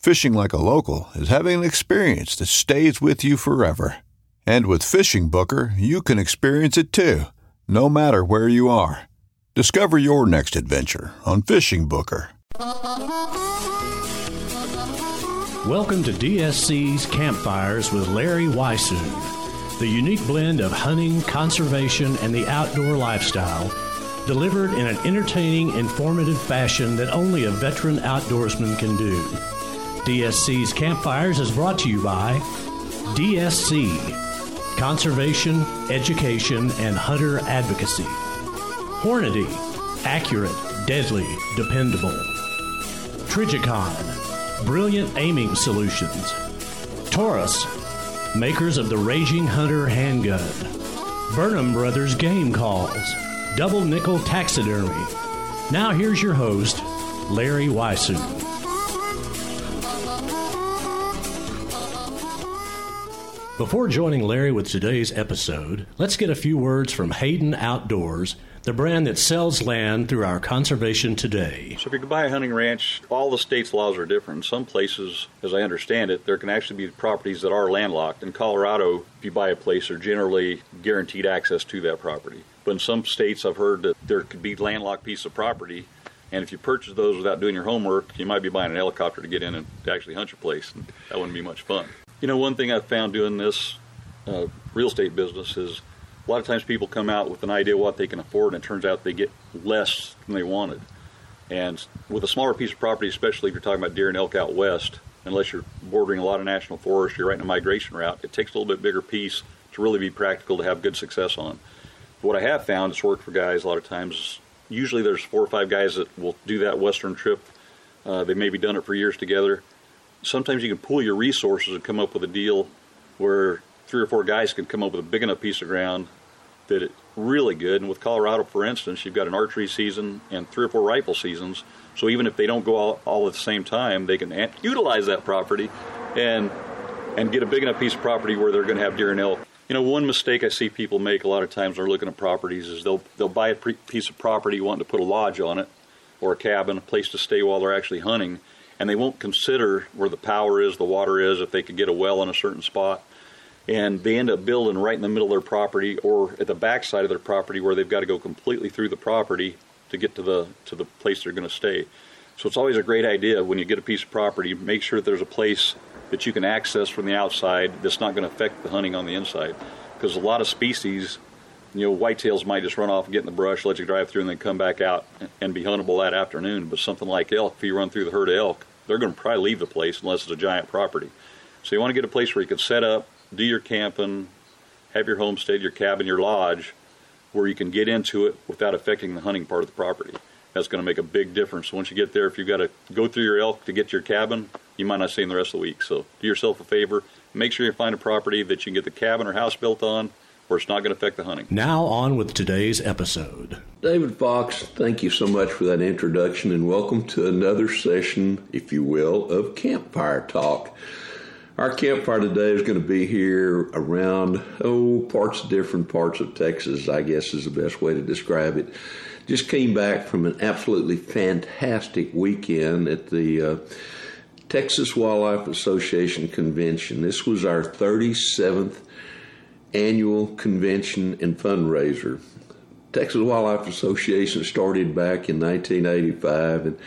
Fishing like a local is having an experience that stays with you forever. And with Fishing Booker, you can experience it too, no matter where you are. Discover your next adventure on Fishing Booker. Welcome to DSC's Campfires with Larry Weishuhn, the unique blend of hunting, conservation, and the outdoor lifestyle, delivered in an entertaining, informative fashion that only a veteran outdoorsman can do. DSC's Campfires is brought to you by DSC Conservation, Education, and Hunter Advocacy. Hornady Accurate, Deadly, Dependable. Trijicon, Brilliant Aiming Solutions. Taurus Makers of the Raging Hunter Handgun. Burnham Brothers Game Calls. Double Nickel Taxidermy. Now here's your host, Larry Weishuhn. Before joining Larry with today's episode, let's get a few words from Hayden Outdoors, the brand that sells land through our conservation today. So, if you buy a hunting ranch, all the state's laws are different. Some places, as I understand it, there can actually be properties that are landlocked. In Colorado, if you buy a place, they're generally guaranteed access to that property. But in some states, I've heard that there could be landlocked piece of property, and if you purchase those without doing your homework, you might be buying an helicopter to get in and to actually hunt your place, and that wouldn't be much fun. You know, one thing I've found doing this uh, real estate business is a lot of times people come out with an idea of what they can afford, and it turns out they get less than they wanted. And with a smaller piece of property, especially if you're talking about deer and elk out west, unless you're bordering a lot of national forest, you're right in a migration route, it takes a little bit bigger piece to really be practical to have good success on. But what I have found, it's worked for guys a lot of times. Usually there's four or five guys that will do that western trip. Uh, they maybe done it for years together sometimes you can pool your resources and come up with a deal where three or four guys can come up with a big enough piece of ground that it's really good. And with Colorado, for instance, you've got an archery season and three or four rifle seasons. So even if they don't go all, all at the same time, they can utilize that property and and get a big enough piece of property where they're going to have deer and elk. You know, one mistake I see people make a lot of times when they're looking at properties is they'll they'll buy a pre- piece of property wanting to put a lodge on it or a cabin, a place to stay while they're actually hunting and they won't consider where the power is, the water is, if they could get a well in a certain spot. And they end up building right in the middle of their property or at the back side of their property where they've got to go completely through the property to get to the to the place they're going to stay. So it's always a great idea when you get a piece of property, make sure that there's a place that you can access from the outside that's not going to affect the hunting on the inside. Because a lot of species, you know, whitetails might just run off and get in the brush, let you drive through, and then come back out and be huntable that afternoon. But something like elk, if you run through the herd of elk, they're going to probably leave the place unless it's a giant property. So you want to get a place where you can set up, do your camping, have your homestead, your cabin, your lodge, where you can get into it without affecting the hunting part of the property. That's going to make a big difference. Once you get there, if you've got to go through your elk to get to your cabin, you might not see them the rest of the week. So do yourself a favor. Make sure you find a property that you can get the cabin or house built on where it's not going to affect the hunting. Now, on with today's episode. David Fox, thank you so much for that introduction and welcome to another session, if you will, of Campfire Talk. Our campfire today is going to be here around, oh, parts of different parts of Texas, I guess is the best way to describe it. Just came back from an absolutely fantastic weekend at the uh, Texas Wildlife Association convention. This was our 37th annual convention and fundraiser. Texas Wildlife Association started back in 1985 and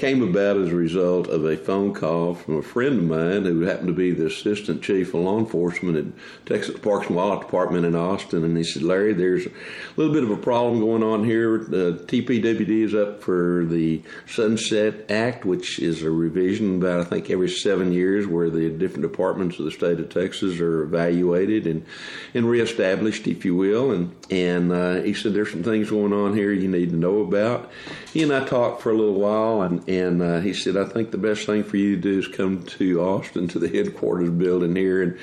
came about as a result of a phone call from a friend of mine who happened to be the assistant chief of law enforcement at Texas Parks and Wildlife Department in Austin. And he said, Larry, there's a little bit of a problem going on here. The TPWD is up for the Sunset Act, which is a revision about, I think, every seven years where the different departments of the state of Texas are evaluated and, and reestablished, if you will. And, and uh, he said, there's some things going on here you need to know about. He and I talked for a little while, and and uh, he said, I think the best thing for you to do is come to Austin to the headquarters building here and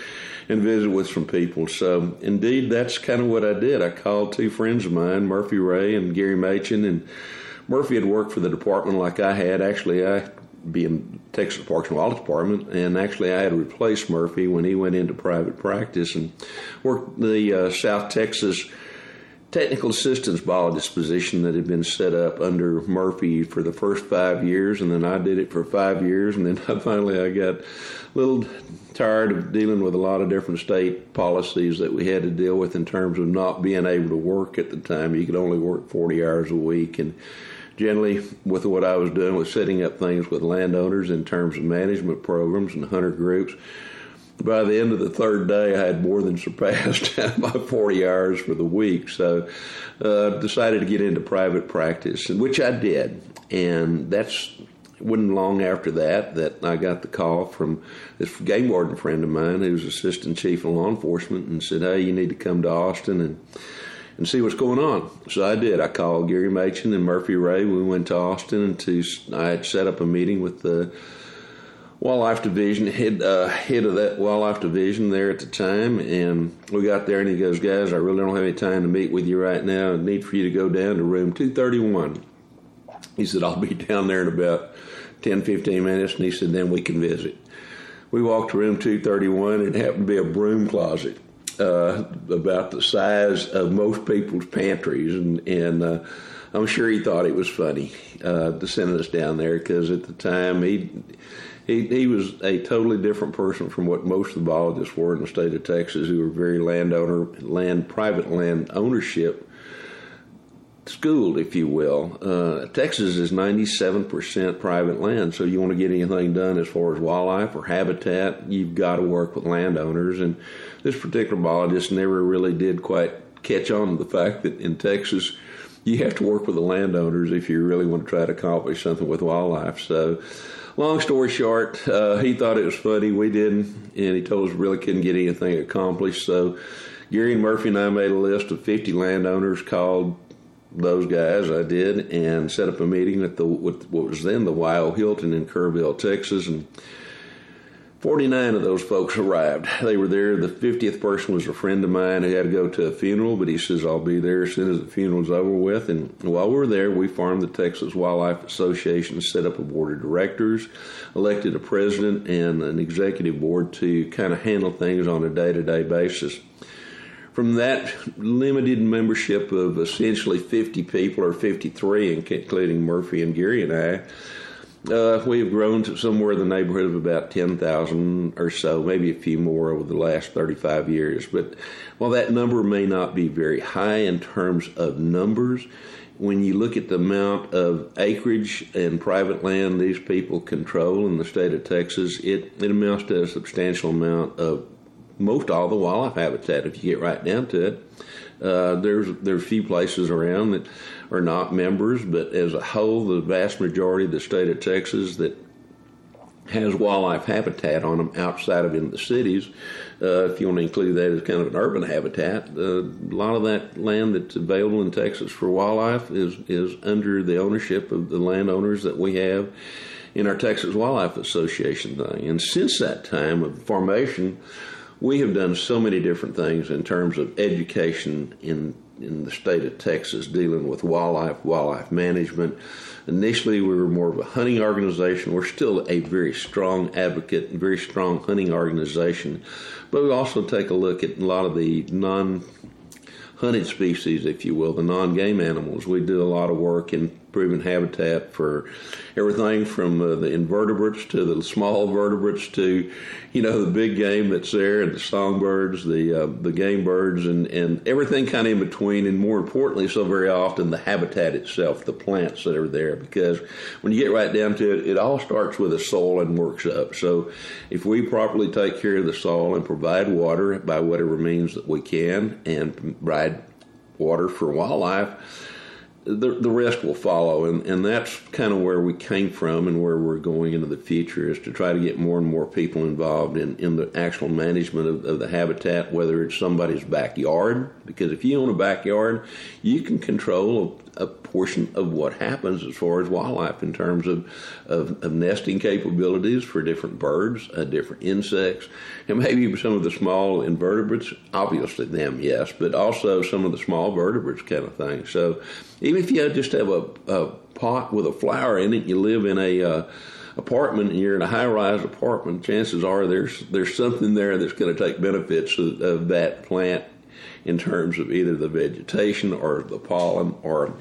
and visit with some people. So indeed, that's kind of what I did. I called two friends of mine, Murphy Ray and Gary Machin, and Murphy had worked for the department like I had. Actually, I being Texas Parks and Wildlife Department, and actually I had replaced Murphy when he went into private practice and worked the uh, South Texas technical assistance biologist position that had been set up under Murphy for the first five years, and then I did it for five years, and then I finally I got a little tired of dealing with a lot of different state policies that we had to deal with in terms of not being able to work at the time. You could only work 40 hours a week, and generally with what I was doing was setting up things with landowners in terms of management programs and hunter groups by the end of the third day, I had more than surpassed my 40 hours for the week. So, uh, decided to get into private practice, which I did. And that's wasn't long after that that I got the call from this game warden friend of mine who's assistant chief of law enforcement and said, "Hey, you need to come to Austin and." and see what's going on. So I did. I called Gary Machin and Murphy Ray. We went to Austin and to I had set up a meeting with the wildlife division, head uh, head of that wildlife division there at the time, and we got there and he goes, guys, I really don't have any time to meet with you right now. I need for you to go down to room 231. He said, I'll be down there in about 10, 15 minutes, and he said, then we can visit. We walked to room 231, and it happened to be a broom closet. Uh, about the size of most people's pantries, and, and uh, I'm sure he thought it was funny uh, to send us down there because at the time he he he was a totally different person from what most of the biologists were in the state of Texas, who were very landowner, land, private land ownership schooled, if you will. Uh, Texas is 97% private land, so you want to get anything done as far as wildlife or habitat, you've got to work with landowners. And this particular biologist never really did quite catch on to the fact that in Texas, you have to work with the landowners if you really want to try to accomplish something with wildlife. So long story short, uh, he thought it was funny. We didn't, and he told us we really couldn't get anything accomplished. So Gary and Murphy and I made a list of 50 landowners, called those guys. I did, and set up a meeting at the with what was then the Y.O. Hilton in Kerrville, Texas, and 49 of those folks arrived. They were there. The 50th person was a friend of mine who had to go to a funeral, but he says, I'll be there as soon as the funeral's over with. And while we were there, we formed the Texas Wildlife Association, set up a board of directors, elected a president and an executive board to kind of handle things on a day to day basis. From that limited membership of essentially 50 people, or 53, including Murphy and Gary and I, uh, we have grown to somewhere in the neighborhood of about 10,000 or so, maybe a few more over the last 35 years. But while that number may not be very high in terms of numbers, when you look at the amount of acreage and private land these people control in the state of Texas, it, it amounts to a substantial amount of most all the wildlife habitat if you get right down to it. Uh, there's there's a few places around that are not members, but as a whole, the vast majority of the state of Texas that has wildlife habitat on them outside of in the cities. Uh, if you want to include that as kind of an urban habitat, uh, a lot of that land that's available in Texas for wildlife is is under the ownership of the landowners that we have in our Texas Wildlife Association thing. And since that time of formation, we have done so many different things in terms of education in in the state of Texas dealing with wildlife, wildlife management. Initially, we were more of a hunting organization. We're still a very strong advocate and very strong hunting organization, but we also take a look at a lot of the non hunted species, if you will, the non game animals. We do a lot of work in improving habitat for everything from uh, the invertebrates to the small vertebrates to, you know, the big game that's there and the songbirds, the uh, the game birds, and, and everything kind of in between. And more importantly, so very often the habitat itself, the plants that are there. Because when you get right down to it, it all starts with the soil and works up. So if we properly take care of the soil and provide water by whatever means that we can and provide water for wildlife, the, the rest will follow. And, and that's kind of where we came from and where we're going into the future is to try to get more and more people involved in, in the actual management of, of the habitat, whether it's somebody's backyard, because if you own a backyard, you can control a portion of what happens as far as wildlife in terms of, of, of nesting capabilities for different birds, uh, different insects, and maybe some of the small invertebrates. Obviously, them, yes, but also some of the small vertebrates kind of thing. So, even if you just have a, a pot with a flower in it, you live in a uh, apartment and you're in a high rise apartment, chances are there's there's something there that's going to take benefits of, of, that plant in terms of either the vegetation or the pollen or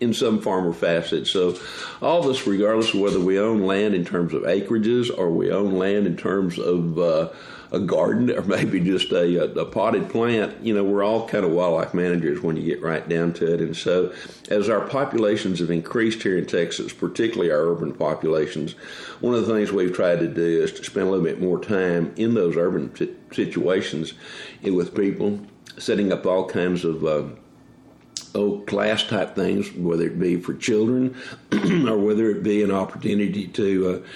in some form or facet. So, all this, regardless of whether we own land in terms of acreages or we own land in terms of uh, a garden or maybe just a, a, potted plant, you know, we're all kind of wildlife managers when you get right down to it. And so, as our populations have increased here in Texas, particularly our urban populations, one of the things we've tried to do is to spend a little bit more time in those urban t- situations with people, setting up all kinds of uh, oh, class type things, whether it be for children or whether it be an opportunity to uh,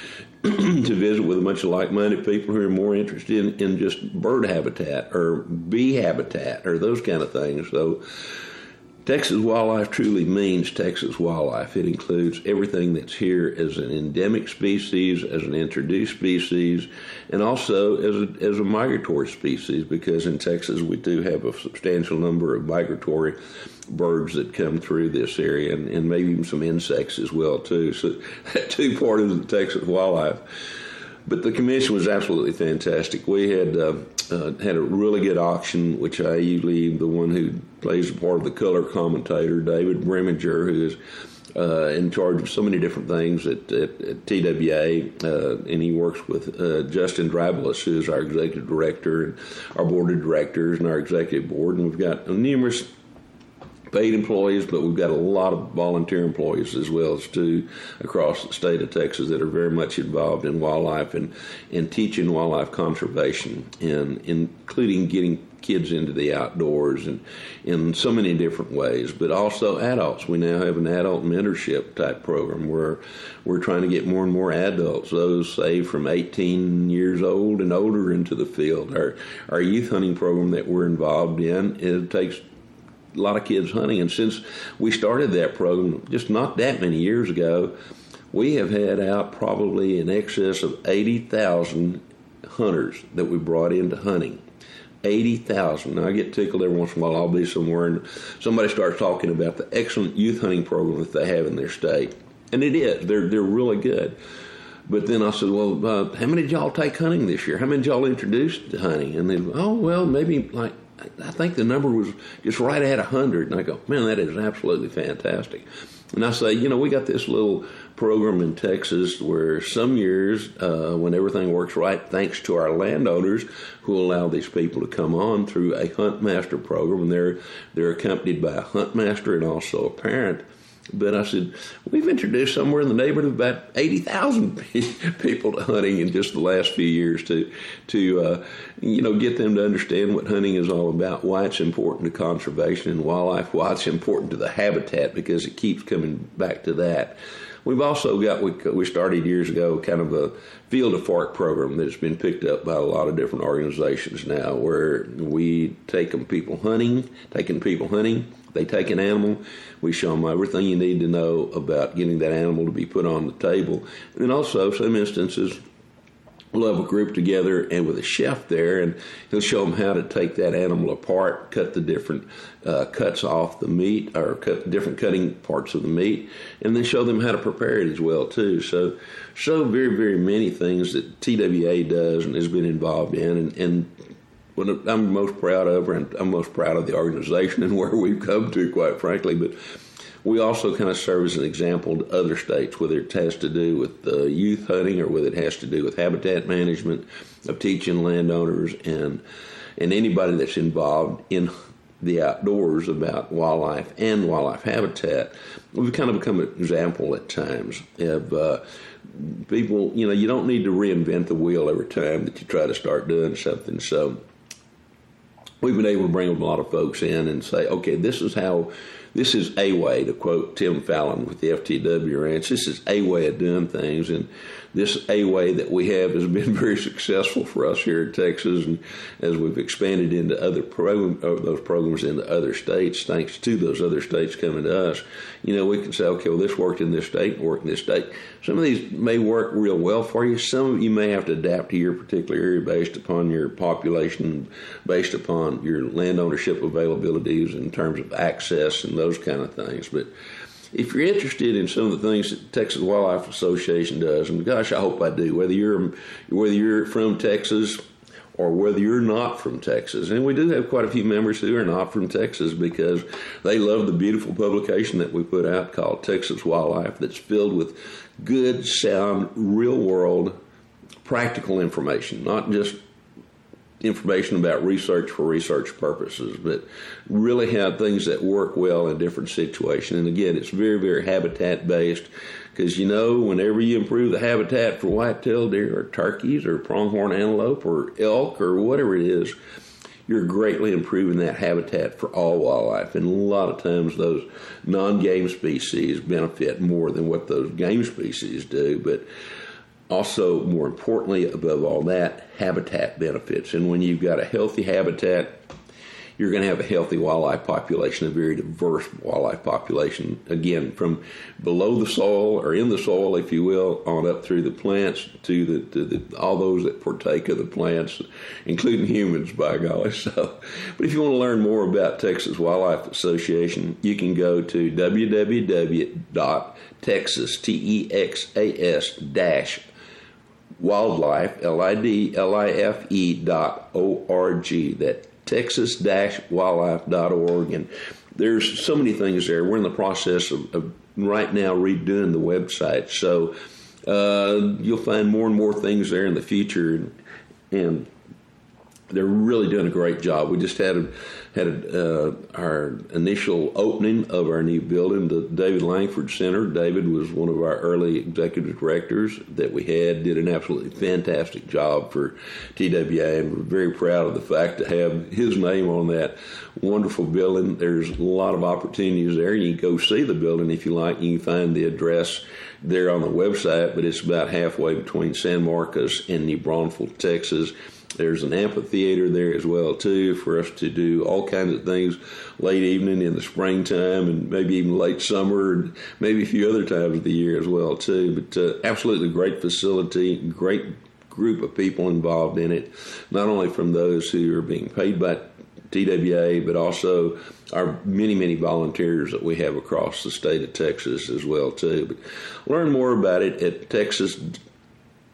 to visit with a bunch of like-minded people who are more interested in, in just bird habitat or bee habitat or those kind of things. So. Texas wildlife truly means Texas wildlife. It includes everything that's here as an endemic species, as an introduced species, and also as a, as a migratory species, because in Texas we do have a substantial number of migratory birds that come through this area, and, and maybe even some insects as well too. So that two part of the Texas wildlife. But the commission was absolutely fantastic. We had uh, uh, had a really good auction, which I usually the one who plays the part of the color commentator, David Breminger, who is uh, in charge of so many different things at, at, at TWA, uh, and he works with uh, Justin Dreibelbis, who is our executive director, and our board of directors, and our executive board, and we've got numerous paid employees, but we've got a lot of volunteer employees as well as too across the state of Texas that are very much involved in wildlife and, and teaching wildlife conservation, and including getting kids into the outdoors and in so many different ways, but also adults. We now have an adult mentorship type program where we're trying to get more and more adults, those say from 18 years old and older, into the field. Our our youth hunting program that we're involved in it takes a lot of kids hunting. And since we started that program just not that many years ago, we have had out probably in excess of 80,000 hunters that we brought into hunting. 80,000. Now, I get tickled every once in a while. I'll be somewhere and somebody starts talking about the excellent youth hunting program that they have in their state. And it is. They're, they're really good. But then I said, well, uh, how many did y'all take hunting this year? How many did y'all introduce to hunting? And they, oh, well, maybe like I think the number was just right at 100. And I go, man, that is absolutely fantastic. And I say, you know, we got this little program in Texas where some years, uh, when everything works right, thanks to our landowners who allow these people to come on through a hunt master program, and they're they're accompanied by a hunt master and also a parent. But I said, we've introduced somewhere in the neighborhood of about 80,000 people to hunting in just the last few years to, to uh, you know, get them to understand what hunting is all about, why it's important to conservation and wildlife, why it's important to the habitat, because it keeps coming back to that. We've also got, we, we started years ago, kind of a field of fork program that's been picked up by a lot of different organizations now, where we take them people hunting, taking people hunting, they take an animal, we show them everything you need to know about getting that animal to be put on the table. And also, some instances, we'll have a group together and with a chef there, and he'll show them how to take that animal apart, cut the different uh, cuts off the meat, or cut different cutting parts of the meat, and then show them how to prepare it as well too. So, so very very many things that TWA does and has been involved in, and, and what I'm most proud of, and I'm most proud of the organization and where we've come to, quite frankly, but we also kind of serve as an example to other states, whether it has to do with uh, youth hunting or whether it has to do with habitat management, of teaching landowners and and anybody that's involved in the outdoors about wildlife and wildlife habitat. We've kind of become an example at times of. Uh, people, you know, you don't need to reinvent the wheel every time that you try to start doing something. So we've been able to bring a lot of folks in and say, okay, this is how this is a way, to quote Tim Fallon with the FTW Ranch, this is a way of doing things. And this a way that we have has been very successful for us here in Texas. And as we've expanded into other program, uh, those programs into other states, thanks to those other states coming to us, you know, we can say, okay, well, this worked in this state worked in this state. Some of these may work real well for you. Some of you may have to adapt to your particular area based upon your population, based upon your land ownership availabilities in terms of access and those kind of things. But if you're interested in some of the things that Texas Wildlife Association does, and gosh, I hope I do, whether you're whether you're from Texas or whether you're not from Texas, and we do have quite a few members who are not from Texas because they love the beautiful publication that we put out called Texas Wildlife, that's filled with good, sound, real world, practical information, not just information about research for research purposes, but really have things that work well in different situations. And again, it's very, very habitat based because you know, whenever you improve the habitat for white-tailed deer or turkeys or pronghorn antelope or elk or whatever it is, you're greatly improving that habitat for all wildlife. And a lot of times those non-game species benefit more than what those game species do. But also, more importantly, above all that, habitat benefits. And when you've got a healthy habitat, you're going to have a healthy wildlife population, a very diverse wildlife population. Again, from below the soil or in the soil, if you will, on up through the plants to the, to the all those that partake of the plants, including humans, by golly. So, but if you want to learn more about Texas Wildlife Association, you can go to www.texas t e x a s dash wildlife, L-I-D-L-I-F-E dot O-R-G, that texas-wildlife.org. And there's so many things there. We're in the process of, of right now redoing the website. So uh, you'll find more and more things there in the future. And, and they're really doing a great job. We just had a, had uh, our initial opening of our new building, the David Langford Center. David was one of our early executive directors that we had. Did an absolutely fantastic job for TWA, and we're very proud of the fact to have his name on that wonderful building. There's a lot of opportunities there. You can go see the building if you like. You can find the address there on the website, but it's about halfway between San Marcos and New Braunfels, Texas. There's an amphitheater there as well too for us to do all kinds of things late evening in the springtime and maybe even late summer and maybe a few other times of the year as well too. But uh, absolutely great facility, great group of people involved in it, not only from those who are being paid by TWA, but also our many, many volunteers that we have across the state of Texas as well too. But learn more about it at Texas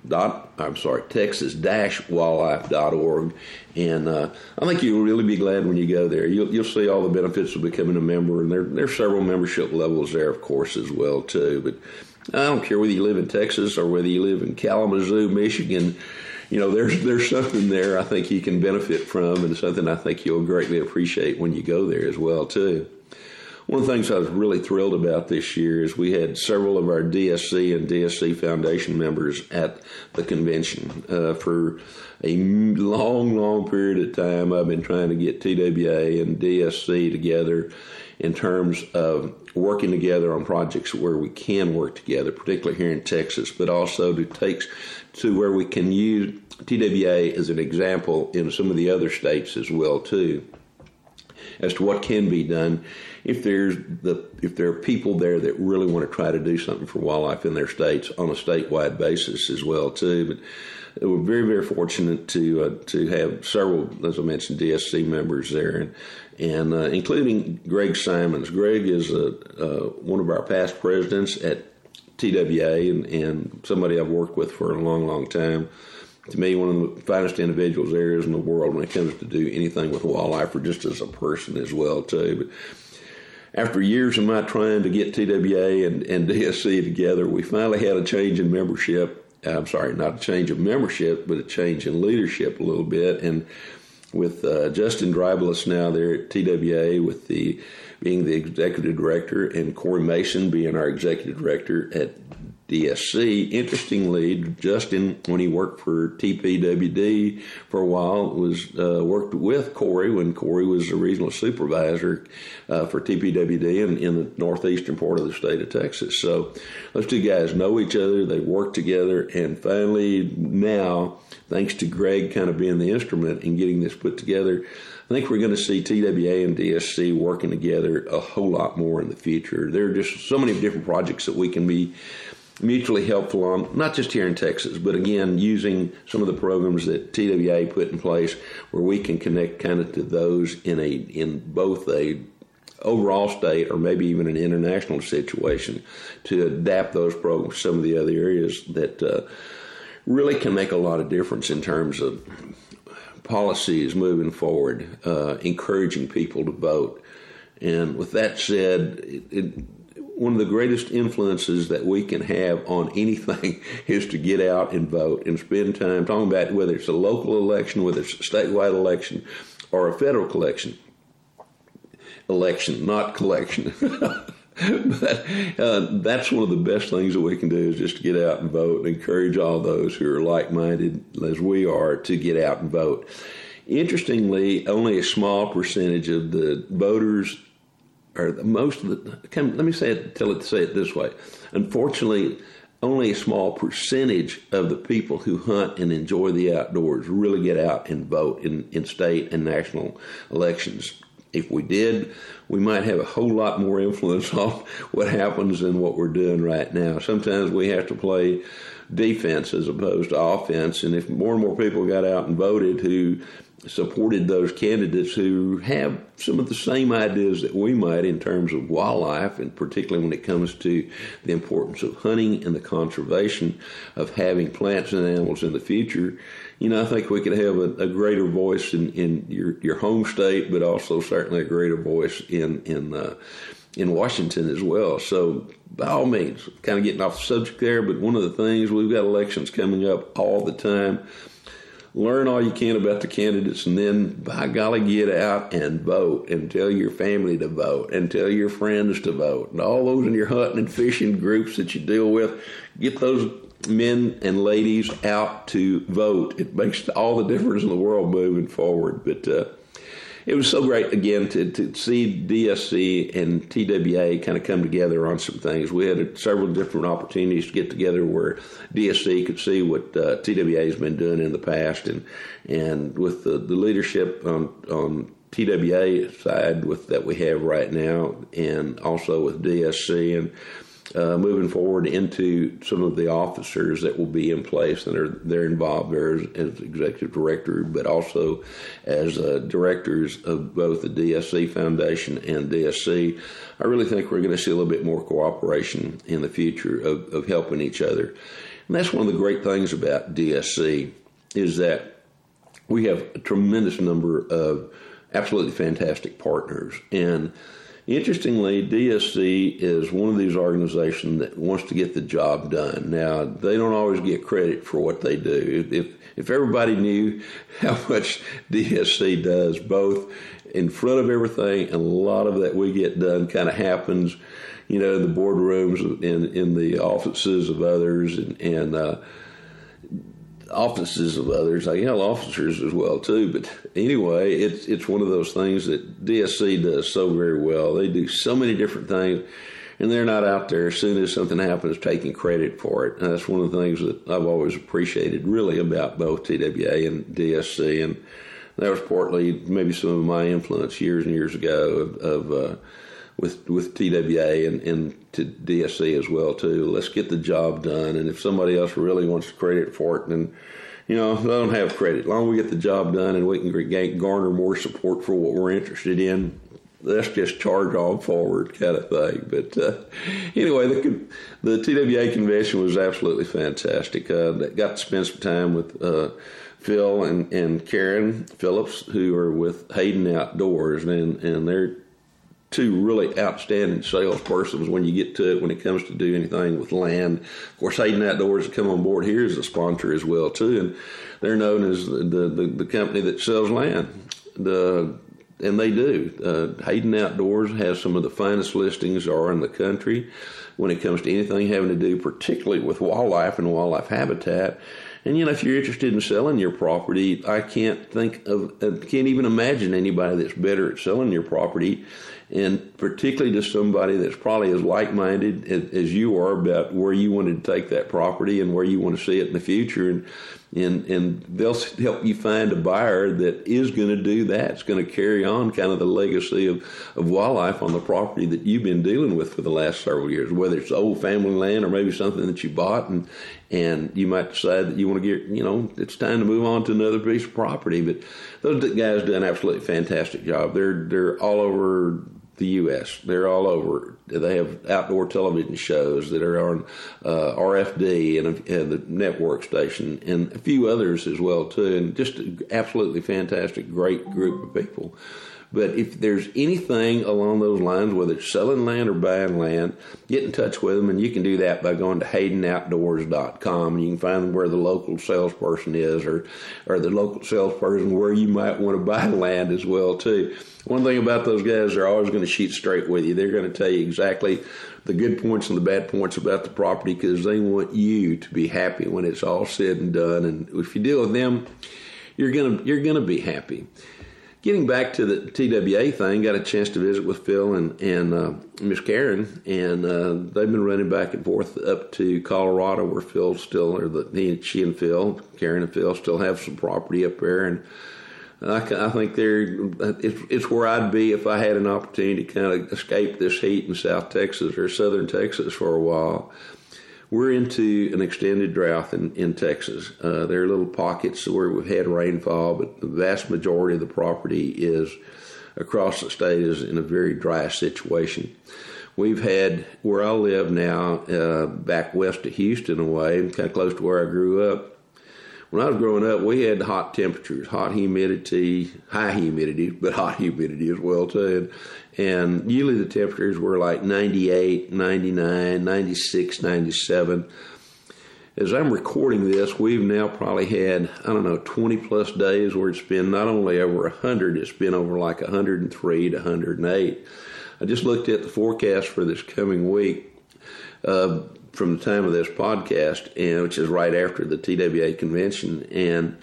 dot I'm sorry Texas dash wildlife dot org, and uh, I think you'll really be glad when you go there. You'll, you'll see all the benefits of becoming a member and there there's several membership levels there of course as well too. But I don't care whether you live in Texas or whether you live in Kalamazoo Michigan you know there's there's something there I think you can benefit from and something I think you'll greatly appreciate when you go there as well too one of the things I was really thrilled about this year is we had several of our DSC and DSC Foundation members at the convention. Uh, for a long, long period of time, I've been trying to get TWA and DSC together in terms of working together on projects where we can work together, particularly here in Texas, but also to take to where we can use TWA as an example in some of the other states as well too, as to what can be done if there's the if there are people there that really want to try to do something for wildlife in their states on a statewide basis as well too. But we're very very fortunate to uh, to have several, as I mentioned, DSC members there, and and uh, including Greg Simons. Greg is a, uh, one of our past presidents at TWA and, and somebody I've worked with for a long, long time. To me, one of the finest individuals there is in the world when it comes to do anything with wildlife, or just as a person as well too. But after years of my trying to get TWA and, and DSC together, we finally had a change in membership. I'm sorry, not a change of membership, but a change in leadership a little bit. And with uh, Justin Dreibelbis now there at TWA, with the being the executive director, and Corey Mason being our executive director at DSC. Interestingly, Justin, when he worked for TPWD for a while, was uh, worked with Corey when Corey was a regional supervisor uh, for TPWD in, in the northeastern part of the state of Texas. So those two guys know each other. They work together, and finally now, thanks to Greg kind of being the instrument in getting this put together. I think we're going to see TWA and DSC working together a whole lot more in the future. There are just so many different projects that we can be mutually helpful on, not just here in Texas, but again, using some of the programs that TWA put in place where we can connect kind of to those in a in both a overall state or maybe even an international situation to adapt those programs to some of the other areas that uh, really can make a lot of difference in terms of policies moving forward, uh, encouraging people to vote. And with that said, it, it, one of the greatest influences that we can have on anything is to get out and vote and spend time talking about whether it's a local election, whether it's a statewide election, or a federal election. Election, not collection. but uh, that's one of the best things that we can do is just to get out and vote and encourage all those who are like minded as we are to get out and vote. Interestingly, only a small percentage of the voters or most of the let me say it tell it say it this way. Unfortunately, only a small percentage of the people who hunt and enjoy the outdoors really get out and vote in, in state and national elections. If we did, we might have a whole lot more influence on what happens than what we're doing right now. Sometimes we have to play defense as opposed to offense, and if more and more people got out and voted who supported those candidates who have some of the same ideas that we might in terms of wildlife, and particularly when it comes to the importance of hunting and the conservation of having plants and animals in the future. You know, I think we could have a, a greater voice in, in your, your home state, but also certainly a greater voice in in uh, in Washington as well. So, by all means, kind of getting off the subject there, but one of the things we've got elections coming up all the time learn all you can about the candidates, and then, by golly, get out and vote and tell your family to vote and tell your friends to vote. And all those in your hunting and fishing groups that you deal with, get those men and ladies out to vote. It makes all the difference in the world moving forward. But, uh, it was so great again to, to see DSC and TWA kind of come together on some things. We had several different opportunities to get together where DSC could see what uh, TWA has been doing in the past, and and with the, the leadership on on TWA side with that we have right now, and also with DSC and uh, moving forward into some of the officers that will be in place and are they're involved there as, as executive director, but also as uh, directors of both the DSC Foundation and DSC. I really think we're going to see a little bit more cooperation in the future of, of helping each other, and that's one of the great things about DSC is that we have a tremendous number of absolutely fantastic partners and Interestingly, DSC is one of these organizations that wants to get the job done. Now, they don't always get credit for what they do. If if everybody knew how much DSC does, both in front of everything, and a lot of that we get done kind of happens, you know, in the boardrooms, in in the offices of others, and and uh, offices of others. I yell officers as well too. But anyway, it's it's one of those things that DSC does so very well. They do so many different things, and they're not out there as soon as something happens taking credit for it. And that's one of the things that I've always appreciated really about both TWA and DSC, and that was partly maybe some of my influence years and years ago of. of uh, with with TWA and, and to DSC as well too. Let's get the job done, and if somebody else really wants credit for it, then you know, they don't have credit. As long as we get the job done and we can garner more support for what we're interested in, let's just charge on forward kind of thing. But uh, anyway, the, the TWA convention was absolutely fantastic. Uh, got to spend some time with uh, Phil and, and Karen Phillips, who are with Hayden Outdoors, and, and they're two really outstanding salespersons when you get to it when it comes to do anything with land. Of course, Hayden Outdoors has come on board here as a sponsor as well too, and they're known as the the, the company that sells land. The and they do. Uh, Hayden Outdoors has some of the finest listings are in the country when it comes to anything having to do, particularly with wildlife and wildlife habitat. And you know, if you're interested in selling your property, I can't think of, I can't even imagine anybody that's better at selling your property and particularly to somebody that's probably as like-minded as, you are about where you wanted to take that property and where you want to see it in the future. And and and they'll help you find a buyer that is going to do that. It's going to carry on kind of the legacy of, of wildlife on the property that you've been dealing with for the last several years, whether it's old family land or maybe something that you bought and and you might decide that you want to get, you know, it's time to move on to another piece of property. But those guys do an absolutely fantastic job. They're they're all over the U.S. They're all over. They have outdoor television shows that are on uh, RFD and, and, the network station, and a few others as well too. And just absolutely fantastic, great group of people. But if there's anything along those lines, whether it's selling land or buying land, get in touch with them, and you can do that by going to HaydenOutdoors.com. You can find where the local salesperson is, or or the local salesperson where you might want to buy land as well too. One thing about those guys, they're always going to shoot straight with you. They're going to tell you exactly the good points and the bad points about the property because they want you to be happy when it's all said and done. And if you deal with them, you're gonna you're gonna be happy getting back to the TWA thing, got a chance to visit with Phil and and uh, Miss Karen, and uh, they've been running back and forth up to Colorado, where Phil still, or the he, she and Phil, Karen and Phil, still have some property up there, and I, I think they're it's, it's where I'd be if I had an opportunity to kind of escape this heat in South Texas or Southern Texas for a while we're into an extended drought in, in Texas. Uh, there are little pockets where we've had rainfall, but the vast majority of the property is across the state is in a very dry situation. We've had where I live now, uh, back west of Houston, away, kind of close to where I grew up. When I was growing up, we had hot temperatures, hot humidity, high humidity, but hot humidity as well too. And usually the temperatures were like 98, 99, 96, 97. As I'm recording this, we've now probably had, I don't know, 20 plus days where it's been not only over 100, it's been over like 103 to 108. I just looked at the forecast for this coming week uh, from the time of this podcast, and which is right after the TWA convention, and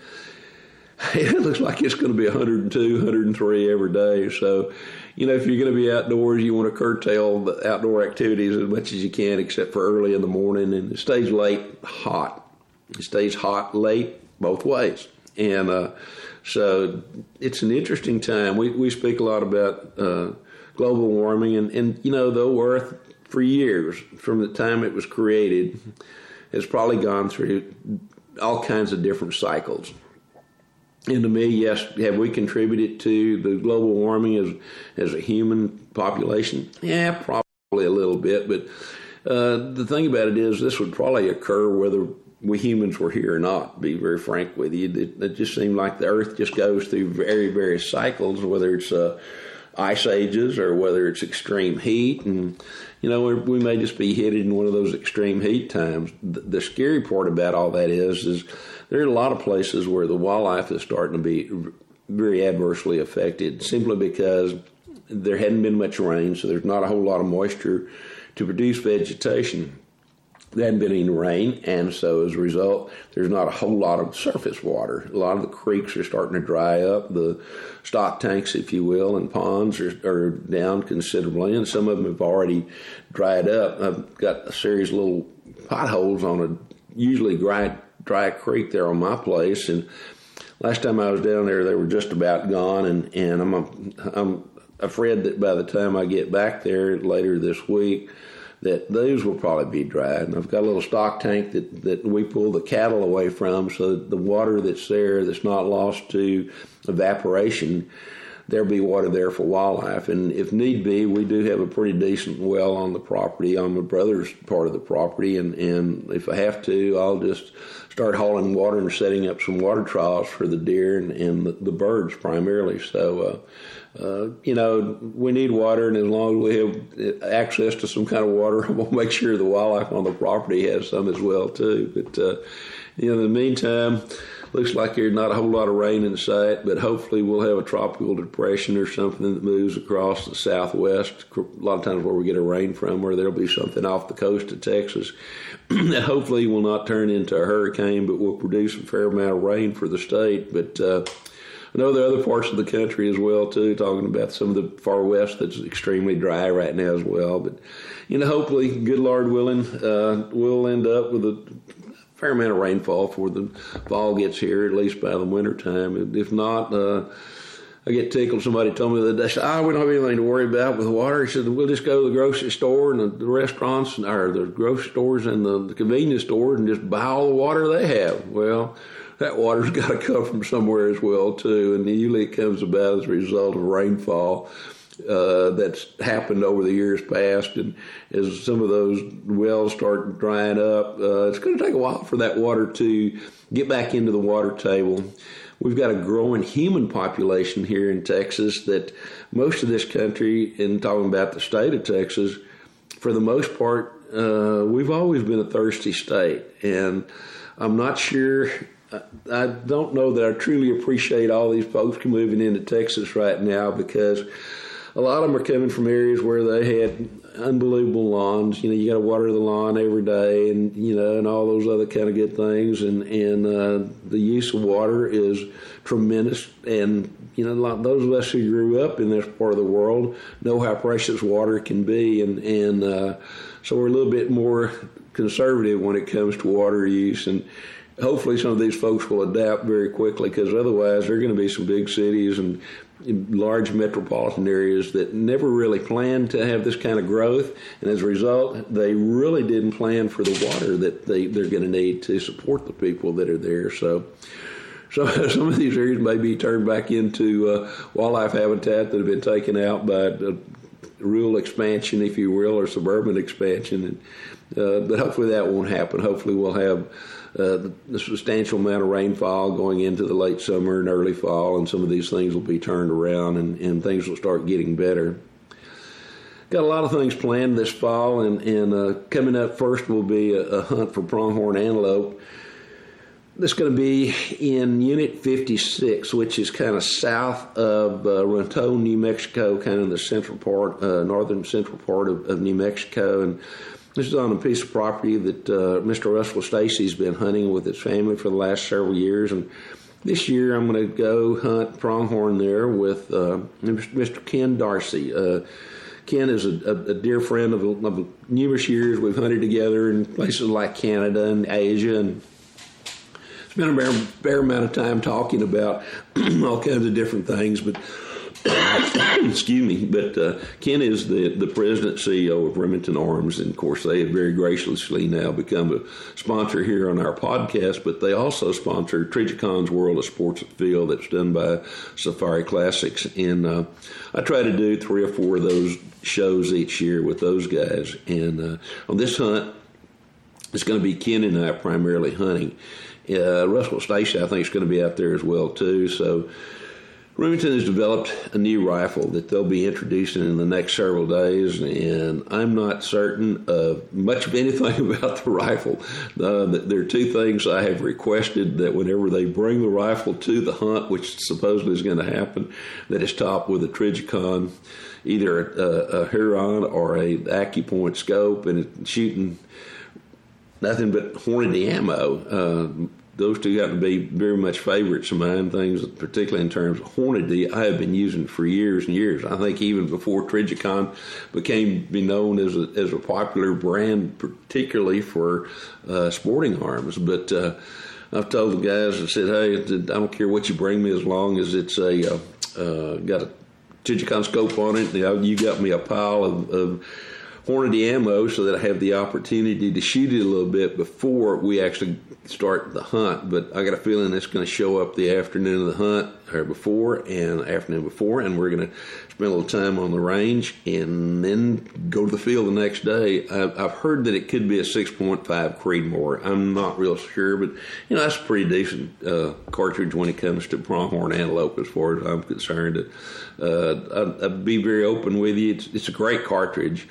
it looks like it's going to be 102, 103 every day. So you know, if you're going to be outdoors, you want to curtail the outdoor activities as much as you can, except for early in the morning. And it stays late hot. It stays hot late both ways. And uh, so it's an interesting time. We, we speak a lot about uh, global warming, and, and, you know, the Earth for years, from the time it was created, has probably gone through all kinds of different cycles. And to me, yes, have we contributed to the global warming as as a human population? Yeah, probably a little bit. But uh, the thing about it is, this would probably occur whether we humans were here or not. To be very frank with you, it, it just seemed like the Earth just goes through very various cycles, whether it's uh, ice ages or whether it's extreme heat, and you know we may just be hit in one of those extreme heat times. The, the scary part about all that is, is there are a lot of places where the wildlife is starting to be very adversely affected simply because there hadn't been much rain, so there's not a whole lot of moisture to produce vegetation. There hadn't been any rain, and so as a result, there's not a whole lot of surface water. A lot of the creeks are starting to dry up. The stock tanks, if you will, and ponds are, are down considerably, and some of them have already dried up. I've got a series of little potholes on a usually dry dry creek there on my place. And last time I was down there, they were just about gone. And, and I'm, I'm afraid that by the time I get back there later this week, that those will probably be dry. And I've got a little stock tank that, that we pull the cattle away from, so that the water that's there that's not lost to evaporation, there'll be water there for wildlife. And if need be, we do have a pretty decent well on the property on my brother's part of the property. And, and if I have to, I'll just start hauling water and setting up some water trials for the deer and, and the, the birds primarily. So, uh, uh, you know, we need water, and as long as we have access to some kind of water, we'll make sure the wildlife on the property has some as well too. But uh, you know, in the meantime, looks like there's not a whole lot of rain in sight, but hopefully we'll have a tropical depression or something that moves across the southwest. A lot of times where we get a rain from, where there'll be something off the coast of Texas that hopefully will not turn into a hurricane, but will produce a fair amount of rain for the state. But uh, I know there are other parts of the country as well too. Talking about some of the far west that's extremely dry right now as well. But you know, hopefully, good Lord willing, uh, we'll end up with a fair amount of rainfall before the fall gets here, at least by the winter time. If not, uh, I get tickled. Somebody told me that they said, "Ah, we don't have anything to worry about with water." He said, "We'll just go to the grocery store and the, the restaurants or the grocery stores and the, the convenience stores and just buy all the water they have." Well that water's got to come from somewhere as well too, and usually it comes about as a result of rainfall. Uh, that's happened over the years past, and as some of those wells start drying up, uh, it's going to take a while for that water to get back into the water table. We've got a growing human population here in Texas that most of this country, in talking about the state of Texas, for the most part, uh, we've always been a thirsty state. And I'm not sure I don't know that I truly appreciate all these folks moving into Texas right now because a lot of them are coming from areas where they had unbelievable lawns. You know, you got to water the lawn every day, and you know, and all those other kind of good things. And and uh, the use of water is tremendous. And you know, those of us who grew up in this part of the world know how precious water can be. And and uh, so we're a little bit more conservative when it comes to water use. And hopefully some of these folks will adapt very quickly because otherwise there are going to be some big cities and large metropolitan areas that never really planned to have this kind of growth and as a result they really didn't plan for the water that they, they're going to need to support the people that are there so so some of these areas may be turned back into uh, wildlife habitat that have been taken out by uh, rural expansion, if you will, or suburban expansion. And, uh, but hopefully that won't happen. Hopefully we'll have uh, the substantial amount of rainfall going into the late summer and early fall, and some of these things will be turned around and, and things will start getting better. Got a lot of things planned this fall, and, and uh, coming up first will be a, a hunt for pronghorn antelope. That's going to be in Unit 56, which is kind of south of uh, Raton, New Mexico, kind of the central part, uh, northern central part of, of New Mexico. And this is on a piece of property that uh, Mr. Russell Stacy's been hunting with his family for the last several years, and this year I'm going to go hunt pronghorn there with uh, Mr. Ken D'Arcy. Uh, Ken is a, a, dear friend of, of, numerous years. We've hunted together in places like Canada and Asia, and spent a fair amount of time talking about all kinds of different things. But excuse me, but uh, Ken is the, the president CEO of Remington Arms, and of course they have very graciously now become a sponsor here on our podcast. But they also sponsor Trijicon's World of Sports Afield that's done by Safari Classics, and uh, I try to do three or four of those shows each year with those guys. And uh, on this hunt, it's going to be Ken and I primarily hunting. Uh, Russell Stacy, I think, is going to be out there as well too. So Remington has developed a new rifle that they'll be introducing in the next several days, and I'm not certain of much of anything about the rifle. Uh, there are two things I have requested that whenever they bring the rifle to the hunt, which supposedly is going to happen, that it's topped with a Trijicon, either a, a Huron or a AccuPoint scope, and shooting nothing but Hornady ammo. Uh, those two got to be very much favorites of mine. Things, particularly in terms of Hornady, I have been using for years and years. I think even before Trijicon became be known as a, as a popular brand, particularly for uh, sporting arms. But uh, I've told the guys, I said, hey, I don't care what you bring me as long as it's a uh, uh got a Trijicon scope on it. You, know, you got me a pile of, of Hornady ammo so that I have the opportunity to shoot it a little bit before we actually start the hunt. But I got a feeling it's going to show up the afternoon of the hunt or before and afternoon before, and we're going to spend a little time on the range and then go to the field the next day. I've heard that it could be a 6.5 Creedmoor. I'm not real sure, but you know that's a pretty decent uh, cartridge when it comes to pronghorn antelope, as far as I'm concerned. Uh, I'd, I'd, be very open with you. It's, it's a great cartridge.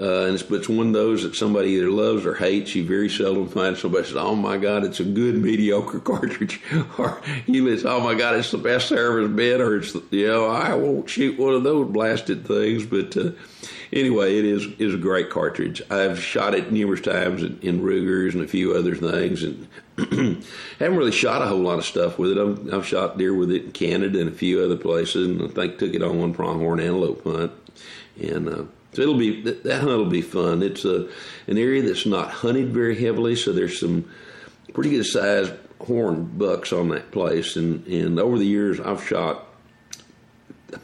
Uh, and it's, it's one of those that somebody either loves or hates. You very seldom find somebody says, "Oh my God, it's a good mediocre cartridge," or you listen, "Oh my God, it's the best there ever been," or it's you know, I won't shoot one of those blasted things. But uh, anyway, it is is a great cartridge. I've shot it numerous times in, in Rugers and a few other things, and haven't really shot a whole lot of stuff with it. I've, I've shot deer with it in Canada and a few other places, and I think took it on one pronghorn antelope hunt, and. Uh, so it'll be that hunt will be fun. It's a an area that's not hunted very heavily, so there's some pretty good sized horn bucks on that place. And and over the years, I've shot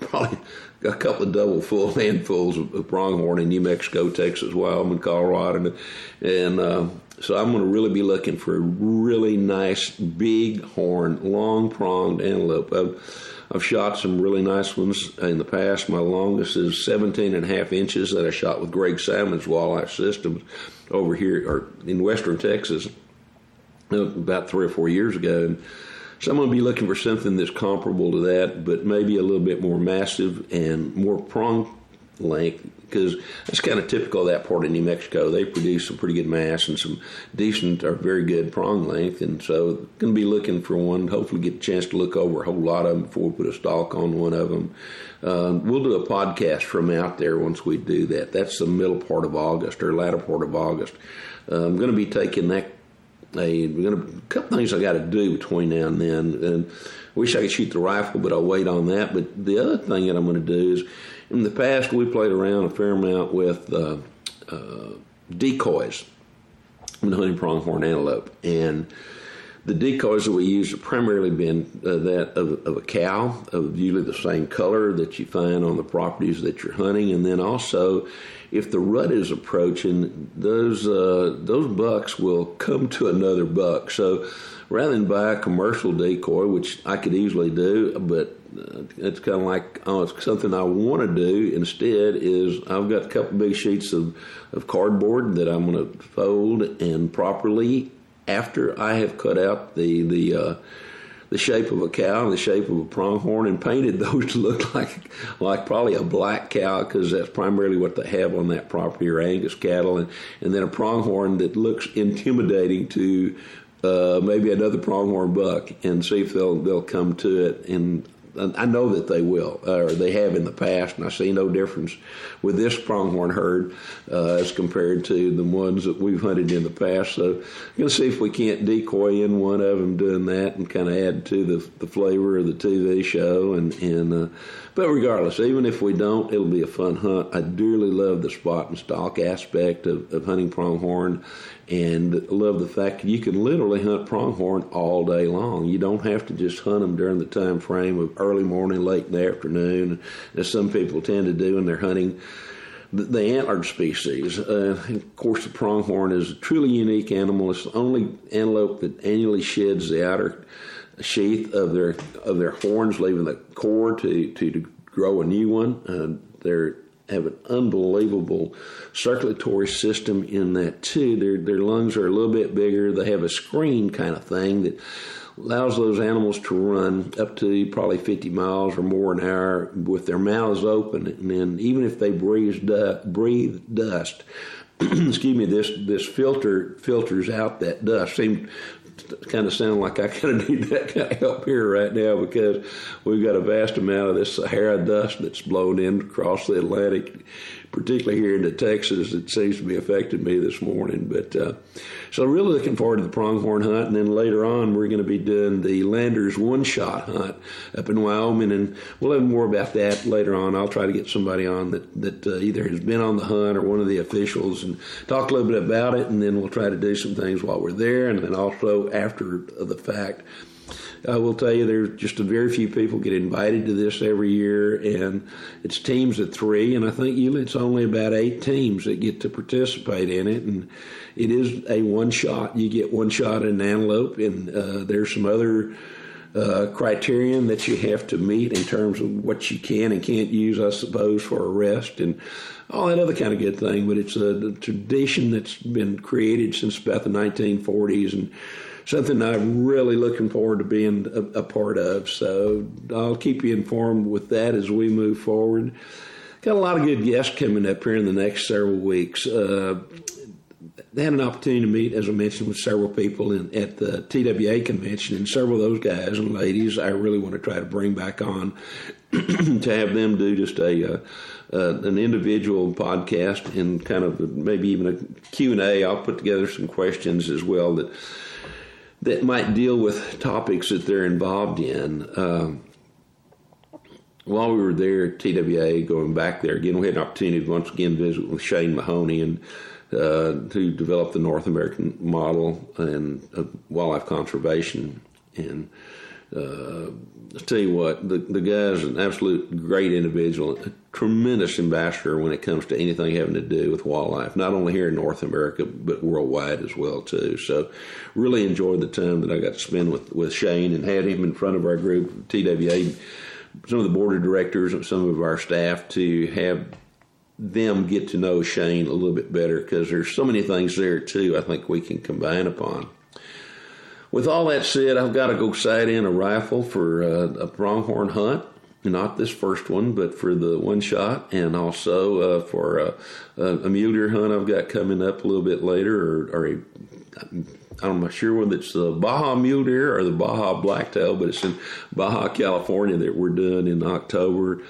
probably a couple of double full handfuls of, pronghorn in New Mexico, Texas, Wyoming, Colorado, and, and uh, so I'm going to really be looking for a really nice big horn, long pronged antelope. I've, I've shot some really nice ones in the past. My longest is 17 and a half inches that I shot with Greg Salmon's Wildlife Systems over here or in western Texas uh, about three or four years ago. And so I'm going to be looking for something that's comparable to that, but maybe a little bit more massive and more prong length because that's kind of typical of that part of New Mexico. They produce some pretty good mass and some decent or very good prong length, and so going to be looking for one. Hopefully, get a chance to look over a whole lot of them before we put a stalk on one of them. Uh, we'll do a podcast from out there once we do that. That's the middle part of August or latter part of August. Uh, I'm going to be taking that. A, we're gonna, a couple things I got to do between now and then, and wish I could shoot the rifle, but I'll wait on that. But the other thing that I'm going to do is in the past, we played around a fair amount with uh, uh, decoys. In hunting pronghorn antelope, and the decoys that we use have primarily been uh, that of, of, a cow, of usually the same color that you find on the properties that you're hunting, and then also if the rut is approaching, those uh, those bucks will come to another buck. So rather than buy a commercial decoy, which I could easily do, but uh, it's kind of like oh, it's something I want to do instead. Is I've got a couple big sheets of, of cardboard that I'm going to fold and properly after I have cut out the the uh, the shape of a cow and the shape of a pronghorn and painted those to look like like probably a black cow because that's primarily what they have on that property or Angus cattle and and then a pronghorn that looks intimidating to uh, maybe another pronghorn buck and see if they'll they'll come to it. And I know that they will, or they have in the past, and I see no difference with this pronghorn herd uh, as compared to the ones that we've hunted in the past. So, I'm going to see if we can't decoy in one of them doing that and kind of add to the the flavor of the TV show. And and uh, but regardless, even if we don't, it'll be a fun hunt. I dearly love the spot and stalk aspect of, of hunting pronghorn and love the fact that you can literally hunt pronghorn all day long. You don't have to just hunt them during the time frame of early morning, late in the afternoon, as some people tend to do when they're hunting the, antlered species. Uh, of course, the pronghorn is a truly unique animal. It's the only antelope that annually sheds the outer sheath of their of their horns, leaving the core to to, to grow a new one. Uh, they're have an unbelievable circulatory system in that too. Their their lungs are a little bit bigger. They have a screen kind of thing that allows those animals to run up to probably 50 miles or more an hour with their mouths open. And then even if they breathe, breathe dust, excuse me, this this filter filters out that dust. Kind of sound like I kind of need that kind of help here right now because we've got a vast amount of this Sahara dust that's blown in across the Atlantic particularly here into Texas, it seems to be affecting me this morning. But uh, so really looking forward to the pronghorn hunt, and then later on we're going to be doing the Landers one shot hunt up in Wyoming, and we'll have more about that later on. I'll try to get somebody on that that uh, either has been on the hunt or one of the officials and talk a little bit about it, and then we'll try to do some things while we're there, and then also after the fact I will tell you, there's just a very few people get invited to this every year, and it's teams of three. And I think it's only about eight teams that get to participate in it, and it is a one shot. You get one shot at an antelope, and uh, there's some other. Uh, criterion that you have to meet in terms of what you can and can't use, I suppose, for a rest and all that other kind of good thing. But it's a, a tradition that's been created since about the 1940s, and something I'm really looking forward to being a, a, part of. So I'll keep you informed with that as we move forward. Got a lot of good guests coming up here in the next several weeks. Uh, had an opportunity to meet, as I mentioned, with several people in, at the TWA convention, and several of those guys and ladies I really want to try to bring back on to have them do just a uh, uh, an individual podcast and kind of maybe even a Q and A. I'll put together some questions as well that that might deal with topics that they're involved in. Um, while we were there at TWA, going back there again, we had an opportunity to once again visit with Shane Mahoney and uh, to develop the North American model and uh, wildlife conservation. And uh, tell you what, the the guy's an absolute great individual, a tremendous ambassador when it comes to anything having to do with wildlife, not only here in North America but worldwide as well too. So, really enjoyed the time that I got to spend with with Shane and had him in front of our group TWA, some of the board of directors and some of our staff to have them get to know Shane a little bit better because there's so many things there too. I think we can combine upon. With all that said, I've got to go sight in a rifle for uh, a pronghorn hunt. Not this first one, but for the one shot, and also uh, for uh, a mule deer hunt I've got coming up a little bit later, or, or a, I'm not sure whether it's the Baja mule deer or the Baja blacktail, but it's in Baja, California that we're doing in October.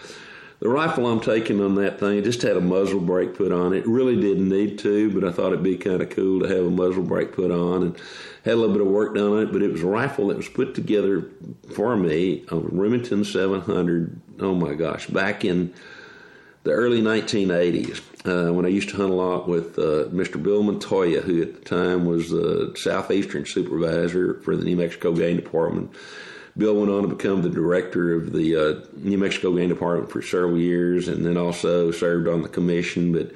The rifle I'm taking on that thing, just had a muzzle brake put on it. Really didn't need to, but I thought it'd be kind of cool to have a muzzle brake put on and had a little bit of work done on it. But it was a rifle that was put together for me, a Remington 700. Oh my gosh, back in the early 1980s uh, when I used to hunt a lot with uh, Mr. Bill Montoya, who at the time was the southeastern supervisor for the New Mexico Game Department Bill went on to become the director of the uh, New Mexico Game Department for several years, and then also served on the commission. But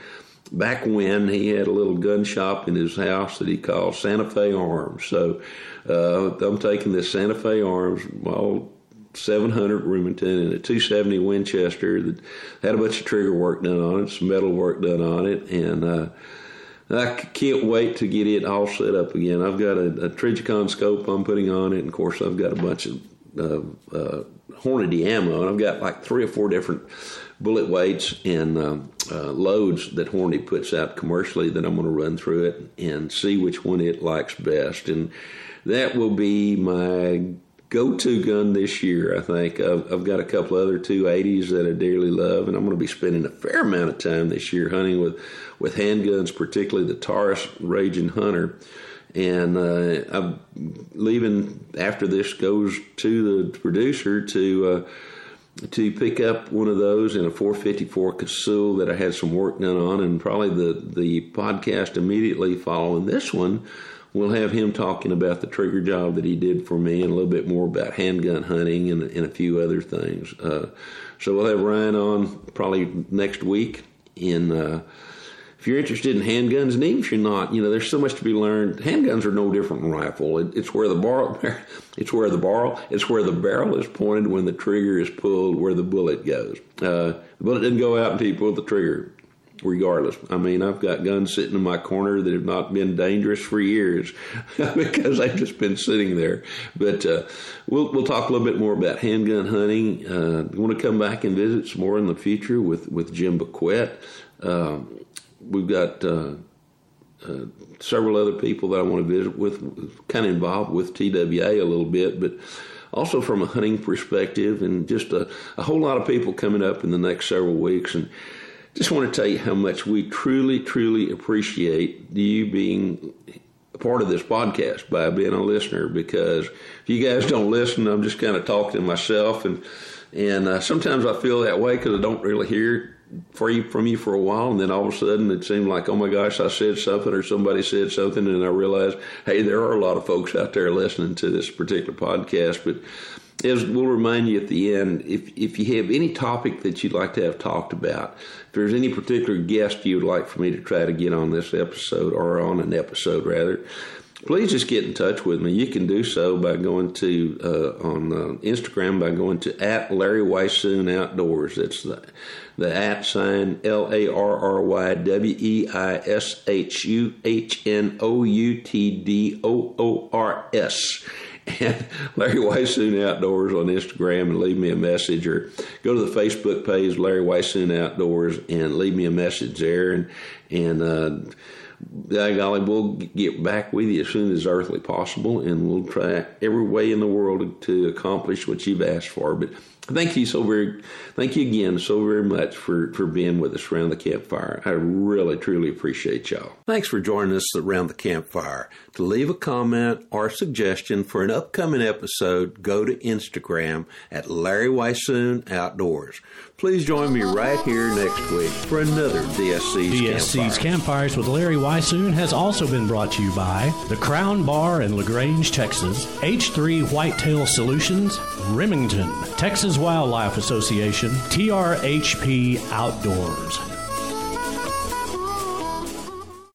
back when he had a little gun shop in his house that he called Santa Fe Arms. So uh, I'm taking this Santa Fe Arms, well, 700 Remington and a 270 Winchester that had a bunch of trigger work done on it, some metal work done on it, and uh, I can't wait to get it all set up again. I've got a, a Trijicon scope I'm putting on it, and of course I've got a bunch of uh, uh, Hornady ammo, and I've got like three or four different bullet weights and uh, uh, loads that Hornady puts out commercially that I'm going to run through it and see which one it likes best, and that will be my go-to gun this year. I think I've, I've, got a couple other 280s that I dearly love, and I'm going to be spending a fair amount of time this year hunting with with handguns, particularly the Taurus Raging Hunter. And uh, I'm leaving after this goes to the producer to uh, to pick up one of those in a 454 Casull that I had some work done on, and probably the the podcast immediately following this one we'll have him talking about the trigger job that he did for me and a little bit more about handgun hunting and, and a few other things. Uh, so we'll have Ryan on probably next week. In uh, if you're interested in handguns, and even if you're not, you know, there's so much to be learned. Handguns are no different from rifle. It, it's where the barrel, it's where the barrel, it's where the barrel is pointed when the trigger is pulled, where the bullet goes. Uh, the bullet didn't go out until you pull the trigger regardless. I mean, I've got guns sitting in my corner that have not been dangerous for years because they've just been sitting there. But uh, we'll we'll talk a little bit more about handgun hunting. Uh, want to come back and visit some more in the future with with Jim Bequette. Uh, we've got. Uh, uh, several other people that I want to visit with, kind of involved with TWA a little bit, but also from a hunting perspective, and just a, a whole lot of people coming up in the next several weeks. And just want to tell you how much we truly, truly appreciate you being a part of this podcast by being a listener. Because if you guys don't listen, I'm just kind of talking to myself, and and uh, sometimes I feel that way because I don't really hear free from you for a while, and then all of a sudden it seemed like, oh my gosh, I said something or somebody said something, and I realized, hey, there are a lot of folks out there listening to this particular podcast. But as we'll remind you at the end, if if you have any topic that you'd like to have talked about, if there's any particular guest you would like for me to try to get on this episode or on an episode rather, please just get in touch with me. You can do so by going to uh, on uh, Instagram by going to at Larry Weishuhn Outdoors. That's the the at sign L A R R Y W E I S H U H N O U T D O O R S. And Larry Weishuhn Outdoors on Instagram and leave me a message, or go to the Facebook page Larry Weishuhn Outdoors and leave me a message there. And and uh, by golly, we'll get back with you as soon as earthly possible, and we'll try every way in the world to accomplish what you've asked for. But thank you so very, thank you again so very much for, for being with us around the campfire. I really, truly appreciate y'all. Thanks for joining us around the campfire. To leave a comment or suggestion for an upcoming episode, go to Instagram at Larry Weishuhn Outdoors. Please join me right here next week for another DSC's, DSC's Campfires with Larry Weishuhn has also been brought to you by the Crown Bar in LaGrange, Texas, H3 Whitetail Solutions, Remington, Texas Wildlife Association, TRHP Outdoors.